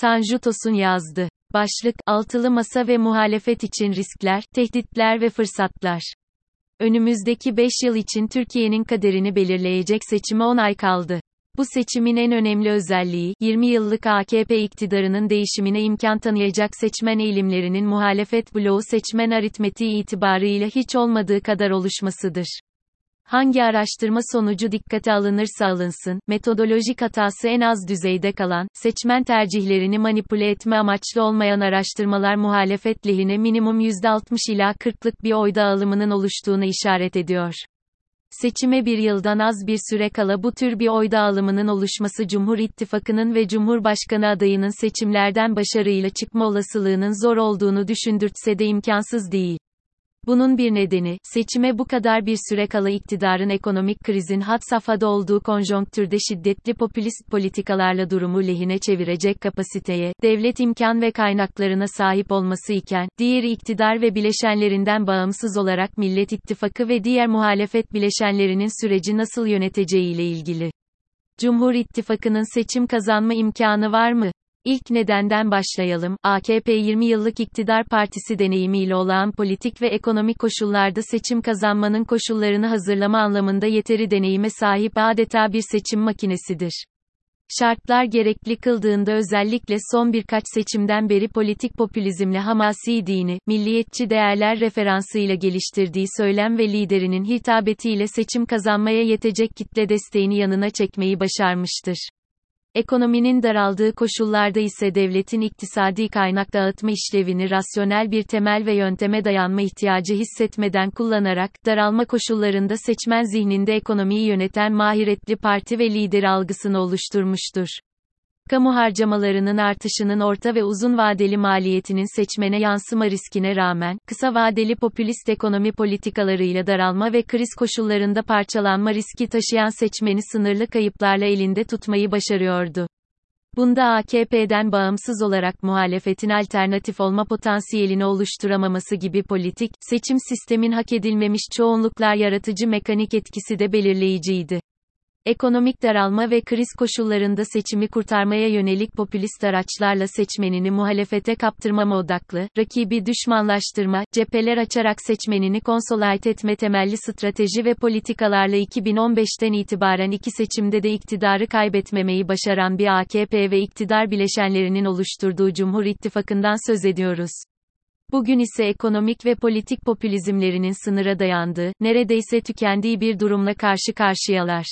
Tanju Tosun yazdı. Başlık, Altılı Masa ve Muhalefet için Riskler, Tehditler ve Fırsatlar. Önümüzdeki 5 yıl için Türkiye'nin kaderini belirleyecek seçime 10 ay kaldı. Bu seçimin en önemli özelliği, 20 yıllık AKP iktidarının değişimine imkan tanıyacak seçmen eğilimlerinin muhalefet bloğu seçmen aritmetiği itibarıyla hiç olmadığı kadar oluşmasıdır. Hangi araştırma sonucu dikkate alınırsa alınsın, metodolojik hatası en az düzeyde kalan, seçmen tercihlerini manipüle etme amaçlı olmayan araştırmalar muhalefet lehine minimum %60 ila 40'lık bir oy dağılımının oluştuğunu işaret ediyor. Seçime bir yıldan az bir süre kala bu tür bir oy dağılımının oluşması Cumhur İttifakı'nın ve Cumhurbaşkanı adayının seçimlerden başarıyla çıkma olasılığının zor olduğunu düşündürtse de imkansız değil. Bunun bir nedeni, seçime bu kadar bir süre kala iktidarın ekonomik krizin had safhada olduğu konjonktürde şiddetli popülist politikalarla durumu lehine çevirecek kapasiteye, devlet imkan ve kaynaklarına sahip olması iken, diğeri iktidar ve bileşenlerinden bağımsız olarak Millet İttifakı ve diğer muhalefet bileşenlerinin süreci nasıl yöneteceğiyle ilgili. Cumhur İttifakı'nın seçim kazanma imkanı var mı? İlk nedenden başlayalım. AKP 20 yıllık iktidar partisi deneyimiyle olağan politik ve ekonomik koşullarda seçim kazanmanın koşullarını hazırlama anlamında yeteri deneyime sahip adeta bir seçim makinesidir. Şartlar gerekli kıldığında özellikle son birkaç seçimden beri politik popülizmle hamasi dini, milliyetçi değerler referansıyla geliştirdiği söylem ve liderinin hitabetiyle seçim kazanmaya yetecek kitle desteğini yanına çekmeyi başarmıştır. Ekonominin daraldığı koşullarda ise devletin iktisadi kaynak dağıtma işlevini rasyonel bir temel ve yönteme dayanma ihtiyacı hissetmeden kullanarak, daralma koşullarında seçmen zihninde ekonomiyi yöneten mahiretli parti ve lider algısını oluşturmuştur. Kamu harcamalarının artışının orta ve uzun vadeli maliyetinin seçmene yansıma riskine rağmen, kısa vadeli popülist ekonomi politikalarıyla daralma ve kriz koşullarında parçalanma riski taşıyan seçmeni sınırlı kayıplarla elinde tutmayı başarıyordu. Bunda AKP'den bağımsız olarak muhalefetin alternatif olma potansiyelini oluşturamaması gibi politik, seçim sistemin hak edilmemiş çoğunluklar yaratıcı mekanik etkisi de belirleyiciydi. Ekonomik daralma ve kriz koşullarında seçimi kurtarmaya yönelik popülist araçlarla seçmenini muhalefete kaptırmama odaklı, rakibi düşmanlaştırma, cepheler açarak seçmenini konsolayt etme temelli strateji ve politikalarla 2015'ten itibaren iki seçimde de iktidarı kaybetmemeyi başaran bir AKP ve iktidar bileşenlerinin oluşturduğu Cumhur İttifakı'ndan söz ediyoruz. Bugün ise ekonomik ve politik popülizmlerinin sınıra dayandığı, neredeyse tükendiği bir durumla karşı karşıyalar.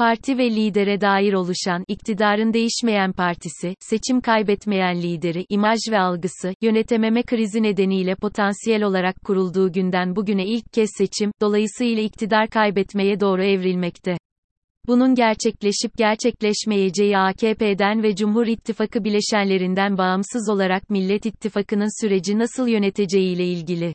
Parti ve lidere dair oluşan, iktidarın değişmeyen partisi, seçim kaybetmeyen lideri, imaj ve algısı, yönetememe krizi nedeniyle potansiyel olarak kurulduğu günden bugüne ilk kez seçim, dolayısıyla iktidar kaybetmeye doğru evrilmekte. Bunun gerçekleşip gerçekleşmeyeceği AKP'den ve Cumhur İttifakı bileşenlerinden bağımsız olarak Millet İttifakı'nın süreci nasıl yöneteceğiyle ilgili.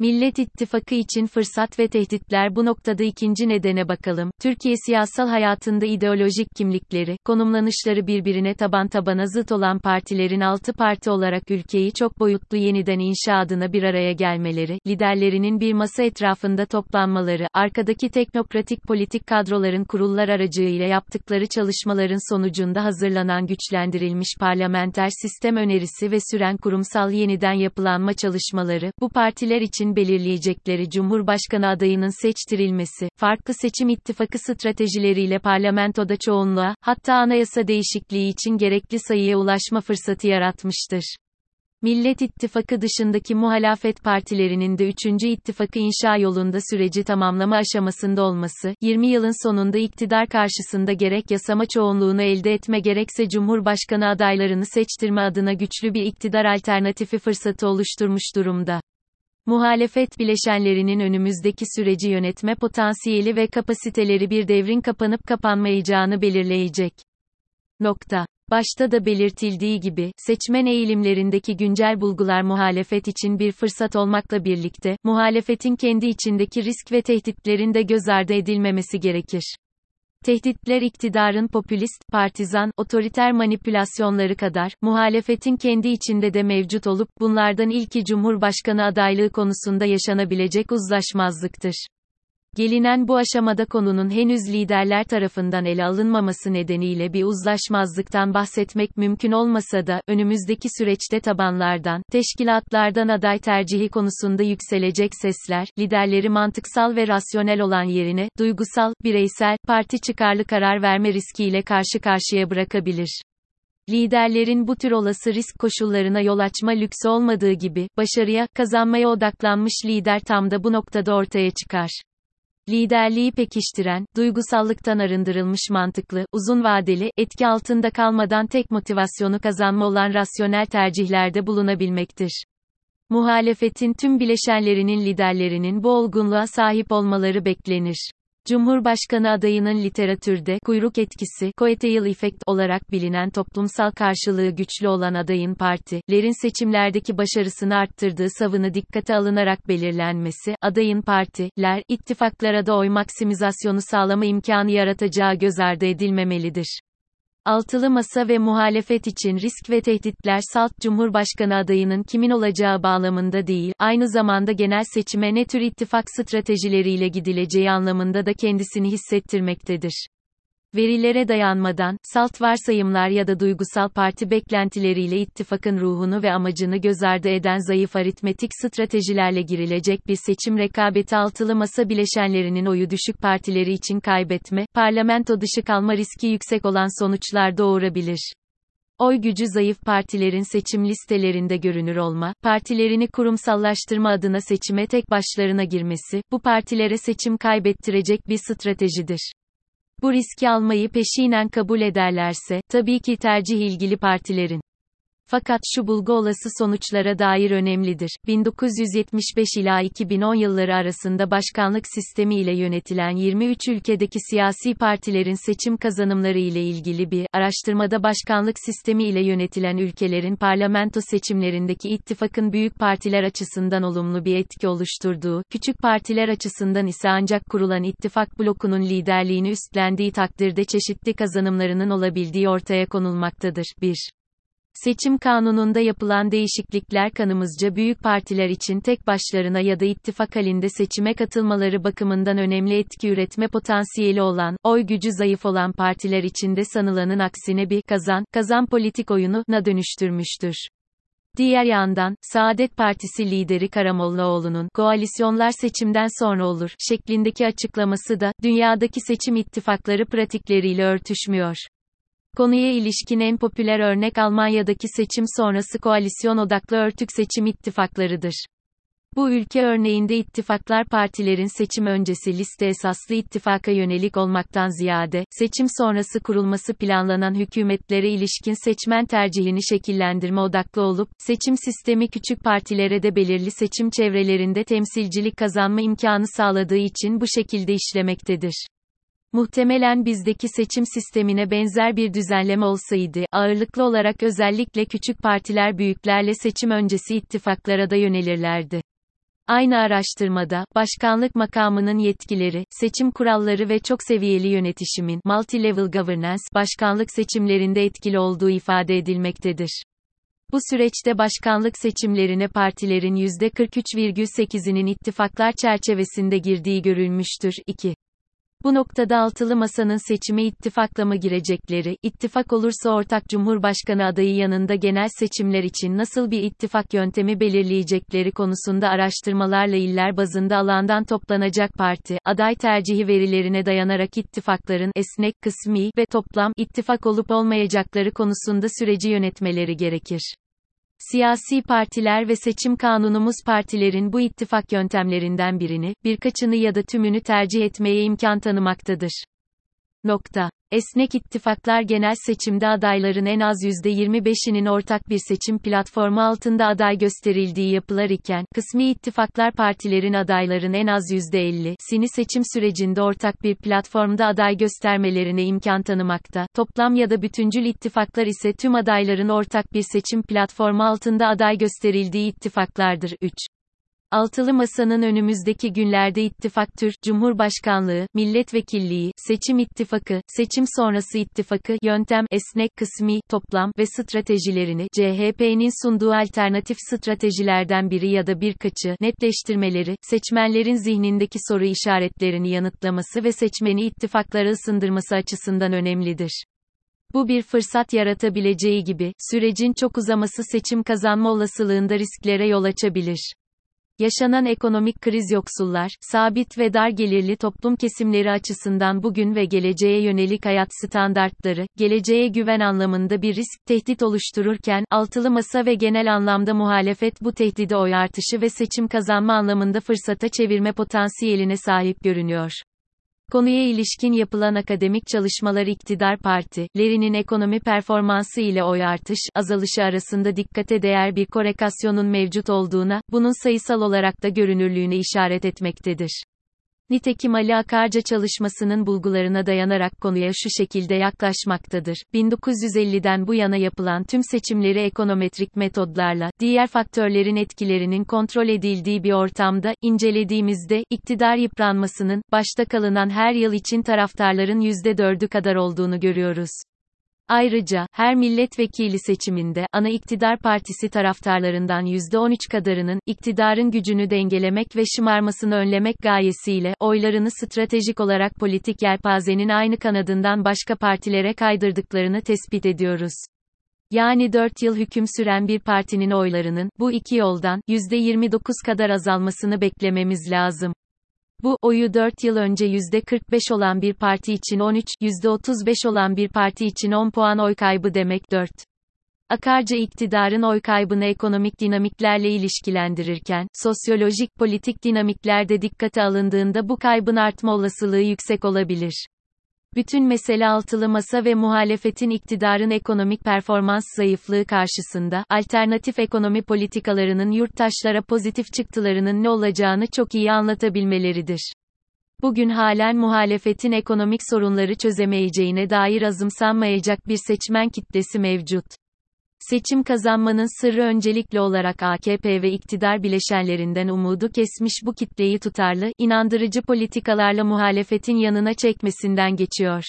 Millet İttifakı için fırsat ve tehditler bu noktada ikinci nedene bakalım. Türkiye siyasal hayatında ideolojik kimlikleri, konumlanışları birbirine taban tabana zıt olan partilerin altı parti olarak ülkeyi çok boyutlu yeniden inşa adına bir araya gelmeleri, liderlerinin bir masa etrafında toplanmaları, arkadaki teknokratik politik kadroların kurullar aracıyla yaptıkları çalışmaların sonucunda hazırlanan güçlendirilmiş parlamenter sistem önerisi ve süren kurumsal yeniden yapılanma çalışmaları, bu partiler için için belirleyecekleri Cumhurbaşkanı adayının seçtirilmesi, farklı seçim ittifakı stratejileriyle parlamentoda çoğunluğa, hatta anayasa değişikliği için gerekli sayıya ulaşma fırsatı yaratmıştır. Millet İttifakı dışındaki muhalefet partilerinin de 3. ittifakı inşa yolunda süreci tamamlama aşamasında olması, 20 yılın sonunda iktidar karşısında gerek yasama çoğunluğunu elde etme gerekse Cumhurbaşkanı adaylarını seçtirme adına güçlü bir iktidar alternatifi fırsatı oluşturmuş durumda. Muhalefet bileşenlerinin önümüzdeki süreci yönetme potansiyeli ve kapasiteleri bir devrin kapanıp kapanmayacağını belirleyecek. Nokta. Başta da belirtildiği gibi, seçmen eğilimlerindeki güncel bulgular muhalefet için bir fırsat olmakla birlikte, muhalefetin kendi içindeki risk ve tehditlerin de göz ardı edilmemesi gerekir. Tehditler iktidarın popülist, partizan, otoriter manipülasyonları kadar, muhalefetin kendi içinde de mevcut olup, bunlardan ilki Cumhurbaşkanı adaylığı konusunda yaşanabilecek uzlaşmazlıktır. Gelinen bu aşamada konunun henüz liderler tarafından ele alınmaması nedeniyle bir uzlaşmazlıktan bahsetmek mümkün olmasa da, önümüzdeki süreçte tabanlardan, teşkilatlardan aday tercihi konusunda yükselecek sesler, liderleri mantıksal ve rasyonel olan yerine, duygusal, bireysel, parti çıkarlı karar verme riskiyle karşı karşıya bırakabilir. Liderlerin bu tür olası risk koşullarına yol açma lüksü olmadığı gibi, başarıya, kazanmaya odaklanmış lider tam da bu noktada ortaya çıkar. Liderliği pekiştiren, duygusallıktan arındırılmış mantıklı, uzun vadeli, etki altında kalmadan tek motivasyonu kazanma olan rasyonel tercihlerde bulunabilmektir. Muhalefetin tüm bileşenlerinin liderlerinin bu olgunluğa sahip olmaları beklenir. Cumhurbaşkanı adayının literatürde kuyruk etkisi, coattail effect olarak bilinen toplumsal karşılığı güçlü olan adayın partilerin seçimlerdeki başarısını arttırdığı savını dikkate alınarak belirlenmesi, adayın partiler, ittifaklara da oy maksimizasyonu sağlama imkanı yaratacağı göz ardı edilmemelidir. Altılı masa ve muhalefet için risk ve tehditler salt cumhurbaşkanı adayının kimin olacağı bağlamında değil, aynı zamanda genel seçime ne tür ittifak stratejileriyle gidileceği anlamında da kendisini hissettirmektedir. Verilere dayanmadan, salt varsayımlar ya da duygusal parti beklentileriyle ittifakın ruhunu ve amacını göz ardı eden zayıf aritmetik stratejilerle girilecek bir seçim rekabeti altılı masa bileşenlerinin oyu düşük partileri için kaybetme, parlamento dışı kalma riski yüksek olan sonuçlar doğurabilir. Oy gücü zayıf partilerin seçim listelerinde görünür olma, partilerini kurumsallaştırma adına seçime tek başlarına girmesi, bu partilere seçim kaybettirecek bir stratejidir. Bu riski almayı peşinen kabul ederlerse, tabii ki tercih ilgili partilerin. Fakat şu bulgu olası sonuçlara dair önemlidir. 1975 ila 2010 yılları arasında başkanlık sistemi ile yönetilen 23 ülkedeki siyasi partilerin seçim kazanımları ile ilgili bir araştırmada başkanlık sistemi ile yönetilen ülkelerin parlamento seçimlerindeki ittifakın büyük partiler açısından olumlu bir etki oluşturduğu, küçük partiler açısından ise ancak kurulan ittifak blokunun liderliğini üstlendiği takdirde çeşitli kazanımlarının olabildiği ortaya konulmaktadır. 1. Seçim kanununda yapılan değişiklikler kanımızca büyük partiler için tek başlarına ya da ittifak halinde seçime katılmaları bakımından önemli etki üretme potansiyeli olan, oy gücü zayıf olan partiler içinde sanılanın aksine bir kazan, kazan politik oyunu na dönüştürmüştür. Diğer yandan, Saadet Partisi lideri Karamollaoğlu'nun koalisyonlar seçimden sonra olur şeklindeki açıklaması da dünyadaki seçim ittifakları pratikleriyle örtüşmüyor. Konuya ilişkin en popüler örnek Almanya'daki seçim sonrası koalisyon odaklı örtük seçim ittifaklarıdır. Bu ülke örneğinde ittifaklar partilerin seçim öncesi liste esaslı ittifaka yönelik olmaktan ziyade, seçim sonrası kurulması planlanan hükümetlere ilişkin seçmen tercihini şekillendirme odaklı olup, seçim sistemi küçük partilere de belirli seçim çevrelerinde temsilcilik kazanma imkanı sağladığı için bu şekilde işlemektedir. Muhtemelen bizdeki seçim sistemine benzer bir düzenleme olsaydı, ağırlıklı olarak özellikle küçük partiler büyüklerle seçim öncesi ittifaklara da yönelirlerdi. Aynı araştırmada, başkanlık makamının yetkileri, seçim kuralları ve çok seviyeli yönetişimin multi-level governance başkanlık seçimlerinde etkili olduğu ifade edilmektedir. Bu süreçte başkanlık seçimlerine partilerin %43,8'inin ittifaklar çerçevesinde girdiği görülmüştür. 2. Bu noktada altılı masanın seçime ittifakla mı girecekleri, ittifak olursa ortak cumhurbaşkanı adayı yanında genel seçimler için nasıl bir ittifak yöntemi belirleyecekleri konusunda araştırmalarla iller bazında alandan toplanacak parti, aday tercihi verilerine dayanarak ittifakların esnek, kısmi ve toplam ittifak olup olmayacakları konusunda süreci yönetmeleri gerekir. Siyasi partiler ve seçim kanunumuz partilerin bu ittifak yöntemlerinden birini, birkaçını ya da tümünü tercih etmeye imkan tanımaktadır. Nokta. Esnek ittifaklar genel seçimde adayların en az %25'inin ortak bir seçim platformu altında aday gösterildiği yapılar iken, kısmi ittifaklar partilerin adayların en az %50'sini seçim sürecinde ortak bir platformda aday göstermelerine imkan tanımakta, toplam ya da bütüncül ittifaklar ise tüm adayların ortak bir seçim platformu altında aday gösterildiği ittifaklardır. 3. Altılı Masa'nın önümüzdeki günlerde ittifak tür, Cumhurbaşkanlığı, milletvekilliği, seçim ittifakı, seçim sonrası ittifakı, yöntem, esnek, kısmi, toplam ve stratejilerini, CHP'nin sunduğu alternatif stratejilerden biri ya da birkaçı, netleştirmeleri, seçmenlerin zihnindeki soru işaretlerini yanıtlaması ve seçmeni ittifaklara ısındırması açısından önemlidir. Bu bir fırsat yaratabileceği gibi, sürecin çok uzaması seçim kazanma olasılığında risklere yol açabilir. Yaşanan ekonomik kriz yoksullar, sabit ve dar gelirli toplum kesimleri açısından bugün ve geleceğe yönelik hayat standartları, geleceğe güven anlamında bir risk, tehdit oluştururken, altılı masa ve genel anlamda muhalefet bu tehdidi oy artışı ve seçim kazanma anlamında fırsata çevirme potansiyeline sahip görünüyor. Konuya ilişkin yapılan akademik çalışmalar iktidar partilerinin ekonomi performansı ile oy artış, azalışı arasında dikkate değer bir korekasyonun mevcut olduğuna, bunun sayısal olarak da görünürlüğüne işaret etmektedir. Nitekim Ali Akarca çalışmasının bulgularına dayanarak konuya şu şekilde yaklaşmaktadır. 1950'den bu yana yapılan tüm seçimleri ekonometrik metodlarla, diğer faktörlerin etkilerinin kontrol edildiği bir ortamda, incelediğimizde, iktidar yıpranmasının, başta kalınan her yıl için taraftarların %4'ü kadar olduğunu görüyoruz. Ayrıca, her milletvekili seçiminde, ana iktidar partisi taraftarlarından %13 kadarının, iktidarın gücünü dengelemek ve şımarmasını önlemek gayesiyle, oylarını stratejik olarak politik yelpazenin aynı kanadından başka partilere kaydırdıklarını tespit ediyoruz. Yani 4 yıl hüküm süren bir partinin oylarının, bu iki yoldan, %29 kadar azalmasını beklememiz lazım. Bu, oyu 4 yıl önce %45 olan bir parti için 13, %35 olan bir parti için 10 puan oy kaybı demek 4. Akarca iktidarın oy kaybını ekonomik dinamiklerle ilişkilendirirken, sosyolojik politik dinamikler de dikkate alındığında bu kaybın artma olasılığı yüksek olabilir. Bütün mesele altılı masa ve muhalefetin iktidarın ekonomik performans zayıflığı karşısında, alternatif ekonomi politikalarının yurttaşlara pozitif çıktılarının ne olacağını çok iyi anlatabilmeleridir. Bugün halen muhalefetin ekonomik sorunları çözemeyeceğine dair azımsanmayacak bir seçmen kitlesi mevcut. Seçim kazanmanın sırrı öncelikli olarak AKP ve iktidar bileşenlerinden umudu kesmiş bu kitleyi tutarlı, inandırıcı politikalarla muhalefetin yanına çekmesinden geçiyor.